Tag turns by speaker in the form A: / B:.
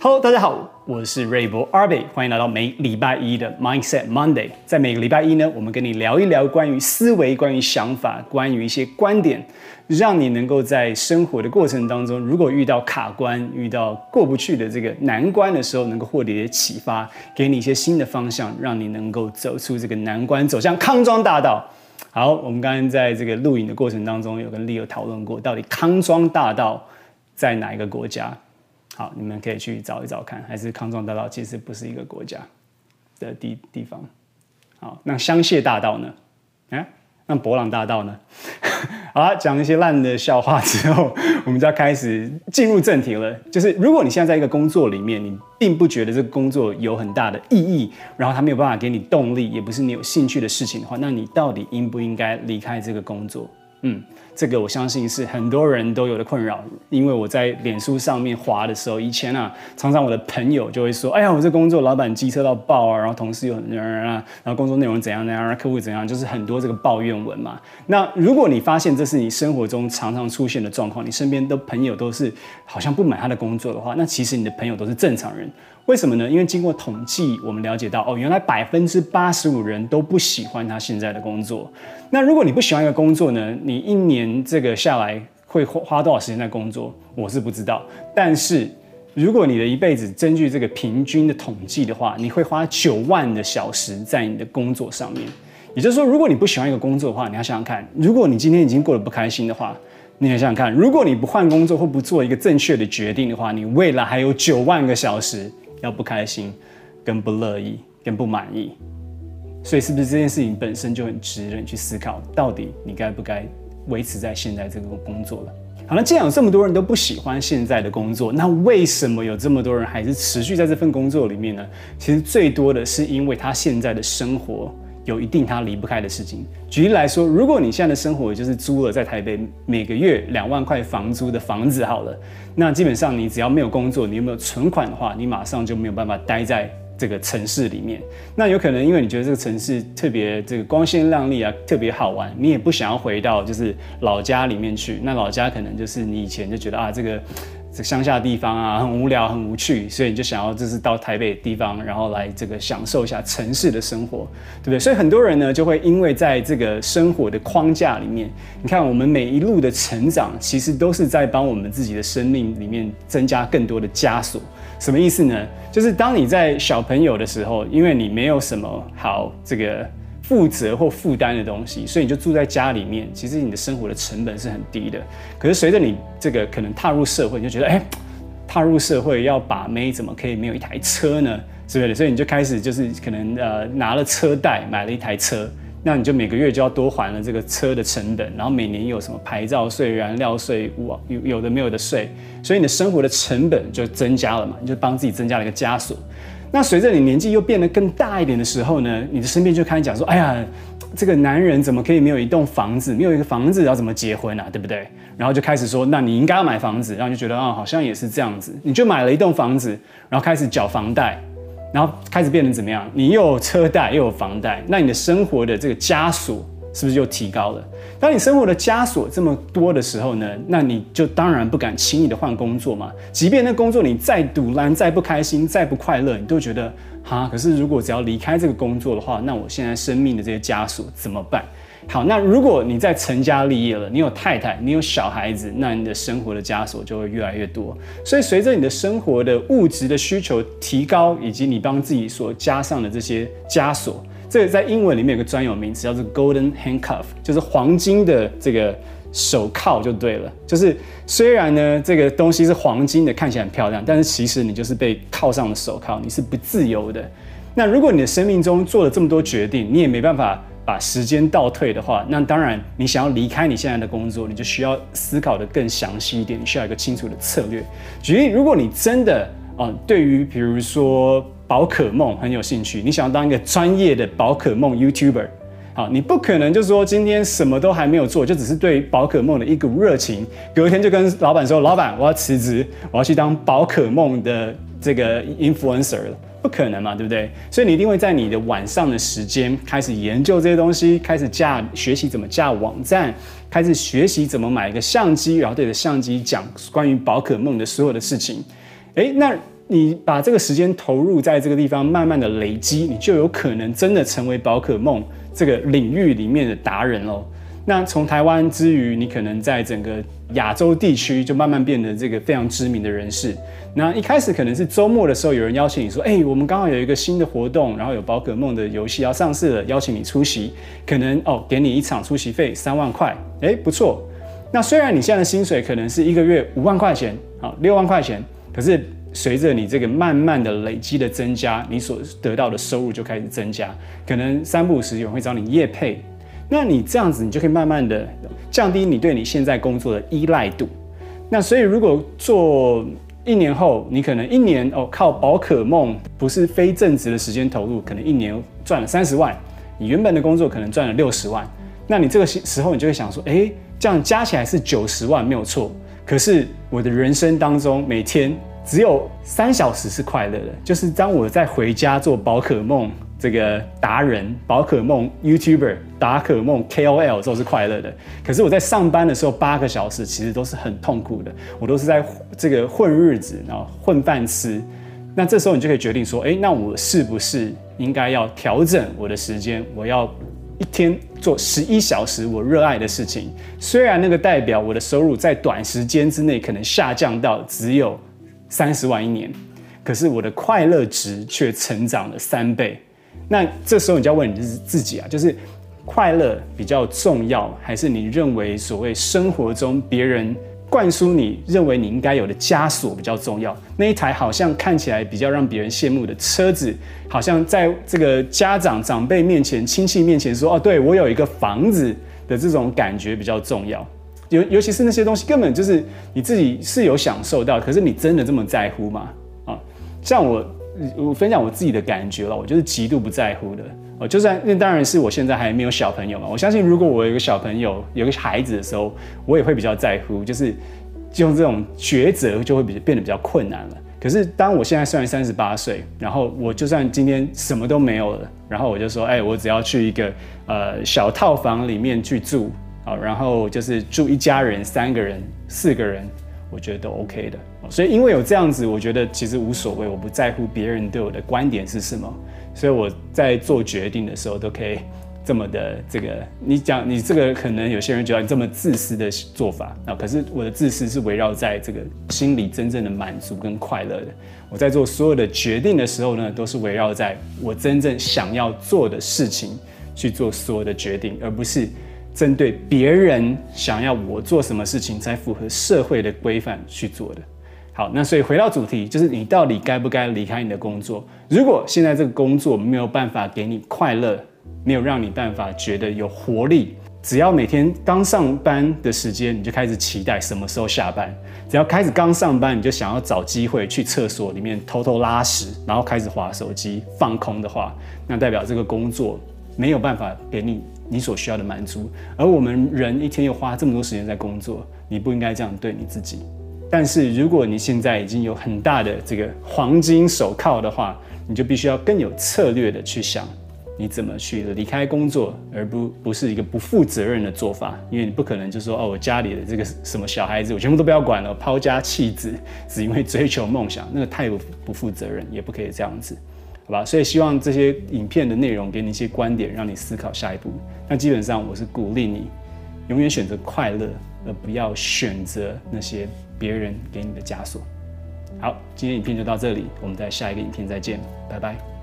A: Hello，大家好，我是锐博 Arby，欢迎来到每礼拜一的 Mindset Monday。在每个礼拜一呢，我们跟你聊一聊关于思维、关于想法、关于一些观点，让你能够在生活的过程当中，如果遇到卡关、遇到过不去的这个难关的时候，能够获得一些启发，给你一些新的方向，让你能够走出这个难关，走向康庄大道。好，我们刚刚在这个录影的过程当中，有跟 Leo 讨论过，到底康庄大道在哪一个国家？好，你们可以去找一找看，还是康庄大道其实不是一个国家的地地方。好，那香榭大道呢？啊，那博朗大道呢？好了，讲一些烂的笑话之后，我们就要开始进入正题了。就是如果你现在在一个工作里面，你并不觉得这个工作有很大的意义，然后它没有办法给你动力，也不是你有兴趣的事情的话，那你到底应不应该离开这个工作？嗯。这个我相信是很多人都有的困扰，因为我在脸书上面滑的时候，以前啊，常常我的朋友就会说：“哎呀，我这工作老板机车到爆啊，然后同事又很啊，然后工作内容怎样怎样，客户怎样，就是很多这个抱怨文嘛。”那如果你发现这是你生活中常常出现的状况，你身边的朋友都是好像不满他的工作的话，那其实你的朋友都是正常人。为什么呢？因为经过统计，我们了解到，哦，原来百分之八十五人都不喜欢他现在的工作。那如果你不喜欢一个工作呢？你一年这个下来会花花多少时间在工作？我是不知道。但是如果你的一辈子根据这个平均的统计的话，你会花九万的小时在你的工作上面。也就是说，如果你不喜欢一个工作的话，你要想想看，如果你今天已经过得不开心的话，你想想看，如果你不换工作或不做一个正确的决定的话，你未来还有九万个小时。要不开心，跟不乐意，跟不满意，所以是不是这件事情本身就很值得你去思考，到底你该不该维持在现在这个工作了？好了，既然有这么多人都不喜欢现在的工作，那为什么有这么多人还是持续在这份工作里面呢？其实最多的是因为他现在的生活。有一定他离不开的事情。举例来说，如果你现在的生活就是租了在台北每个月两万块房租的房子好了，那基本上你只要没有工作，你有没有存款的话，你马上就没有办法待在这个城市里面。那有可能因为你觉得这个城市特别这个光鲜亮丽啊，特别好玩，你也不想要回到就是老家里面去。那老家可能就是你以前就觉得啊这个。这乡下地方啊，很无聊，很无趣，所以你就想要就是到台北的地方，然后来这个享受一下城市的生活，对不对？所以很多人呢，就会因为在这个生活的框架里面，你看我们每一路的成长，其实都是在帮我们自己的生命里面增加更多的枷锁。什么意思呢？就是当你在小朋友的时候，因为你没有什么好这个。负责或负担的东西，所以你就住在家里面。其实你的生活的成本是很低的。可是随着你这个可能踏入社会，你就觉得，哎，踏入社会要把妹，怎么可以没有一台车呢？是不是？所以你就开始就是可能呃拿了车贷买了一台车，那你就每个月就要多还了这个车的成本，然后每年有什么牌照税、燃料税，有有的没有的税，所以你的生活的成本就增加了嘛，你就帮自己增加了一个枷锁。那随着你年纪又变得更大一点的时候呢，你的身边就开始讲说：“哎呀，这个男人怎么可以没有一栋房子，没有一个房子要怎么结婚啊？对不对？”然后就开始说：“那你应该要买房子。”然后就觉得啊、好像也是这样子，你就买了一栋房子，然后开始缴房贷，然后开始变成怎么样？你又有车贷又有房贷，那你的生活的这个枷锁。是不是就提高了？当你生活的枷锁这么多的时候呢，那你就当然不敢轻易的换工作嘛。即便那工作你再赌烂、再不开心、再不快乐，你都觉得哈。可是如果只要离开这个工作的话，那我现在生命的这些枷锁怎么办？好，那如果你在成家立业了，你有太太，你有小孩子，那你的生活的枷锁就会越来越多。所以随着你的生活的物质的需求提高，以及你帮自己所加上的这些枷锁。这个在英文里面有个专有名词叫做 golden handcuff，就是黄金的这个手铐就对了。就是虽然呢这个东西是黄金的，看起来很漂亮，但是其实你就是被铐上了手铐，你是不自由的。那如果你的生命中做了这么多决定，你也没办法把时间倒退的话，那当然你想要离开你现在的工作，你就需要思考得更详细一点，你需要一个清楚的策略。举例，如果你真的啊、对于比如说。宝可梦很有兴趣，你想要当一个专业的宝可梦 YouTuber，好，你不可能就是说今天什么都还没有做，就只是对宝可梦的一股热情，隔天就跟老板说：“老板，我要辞职，我要去当宝可梦的这个 influencer 了，不可能嘛，对不对？所以你一定会在你的晚上的时间开始研究这些东西，开始架学习怎么架网站，开始学习怎么买一个相机，然后对着相机讲关于宝可梦的所有的事情。诶，那你把这个时间投入在这个地方，慢慢的累积，你就有可能真的成为宝可梦这个领域里面的达人喽。那从台湾之余，你可能在整个亚洲地区就慢慢变得这个非常知名的人士。那一开始可能是周末的时候，有人邀请你说：“哎，我们刚好有一个新的活动，然后有宝可梦的游戏要上市了，邀请你出席。可能哦，给你一场出席费三万块，哎，不错。那虽然你现在的薪水可能是一个月五万块钱，啊，六万块钱，可是随着你这个慢慢的累积的增加，你所得到的收入就开始增加。可能三不五时有人会找你业配。”那你这样子，你就可以慢慢的降低你对你现在工作的依赖度。那所以，如果做一年后，你可能一年哦靠宝可梦不是非正职的时间投入，可能一年赚了三十万，你原本的工作可能赚了六十万。那你这个时候，你就会想说，诶，这样加起来是九十万，没有错。可是我的人生当中，每天只有三小时是快乐的，就是当我在回家做宝可梦。这个达人、宝可梦 YouTuber、打可梦 KOL 都是快乐的，可是我在上班的时候八个小时其实都是很痛苦的，我都是在这个混日子，然后混饭吃。那这时候你就可以决定说，哎，那我是不是应该要调整我的时间？我要一天做十一小时我热爱的事情，虽然那个代表我的收入在短时间之内可能下降到只有三十万一年，可是我的快乐值却成长了三倍。那这时候你就要问你自自己啊，就是快乐比较重要，还是你认为所谓生活中别人灌输你认为你应该有的枷锁比较重要？那一台好像看起来比较让别人羡慕的车子，好像在这个家长长辈面前、亲戚面前说哦，对我有一个房子的这种感觉比较重要。尤尤其是那些东西根本就是你自己是有享受到，可是你真的这么在乎吗？啊，像我。我分享我自己的感觉了，我就是极度不在乎的。哦，就算那当然是我现在还没有小朋友嘛。我相信如果我有个小朋友，有个孩子的时候，我也会比较在乎，就是用这种抉择就会比变得比较困难了。可是当我现在虽然三十八岁，然后我就算今天什么都没有了，然后我就说，哎，我只要去一个呃小套房里面去住，好，然后就是住一家人，三个人、四个人。我觉得都 OK 的，所以因为有这样子，我觉得其实无所谓，我不在乎别人对我的观点是什么，所以我在做决定的时候都可以这么的这个。你讲你这个可能有些人觉得你这么自私的做法啊，可是我的自私是围绕在这个心里真正的满足跟快乐的。我在做所有的决定的时候呢，都是围绕在我真正想要做的事情去做所有的决定，而不是。针对别人想要我做什么事情才符合社会的规范去做的。好，那所以回到主题，就是你到底该不该离开你的工作？如果现在这个工作没有办法给你快乐，没有让你办法觉得有活力，只要每天刚上班的时间你就开始期待什么时候下班，只要开始刚上班你就想要找机会去厕所里面偷偷拉屎，然后开始划手机放空的话，那代表这个工作没有办法给你。你所需要的满足，而我们人一天又花这么多时间在工作，你不应该这样对你自己。但是如果你现在已经有很大的这个黄金手铐的话，你就必须要更有策略的去想，你怎么去离开工作，而不不是一个不负责任的做法。因为你不可能就说哦，我家里的这个什么小孩子，我全部都不要管了，抛家弃子，只因为追求梦想，那个太不不负责任，也不可以这样子。好吧，所以希望这些影片的内容给你一些观点，让你思考下一步。那基本上我是鼓励你，永远选择快乐，而不要选择那些别人给你的枷锁。好，今天影片就到这里，我们在下一个影片再见，拜拜。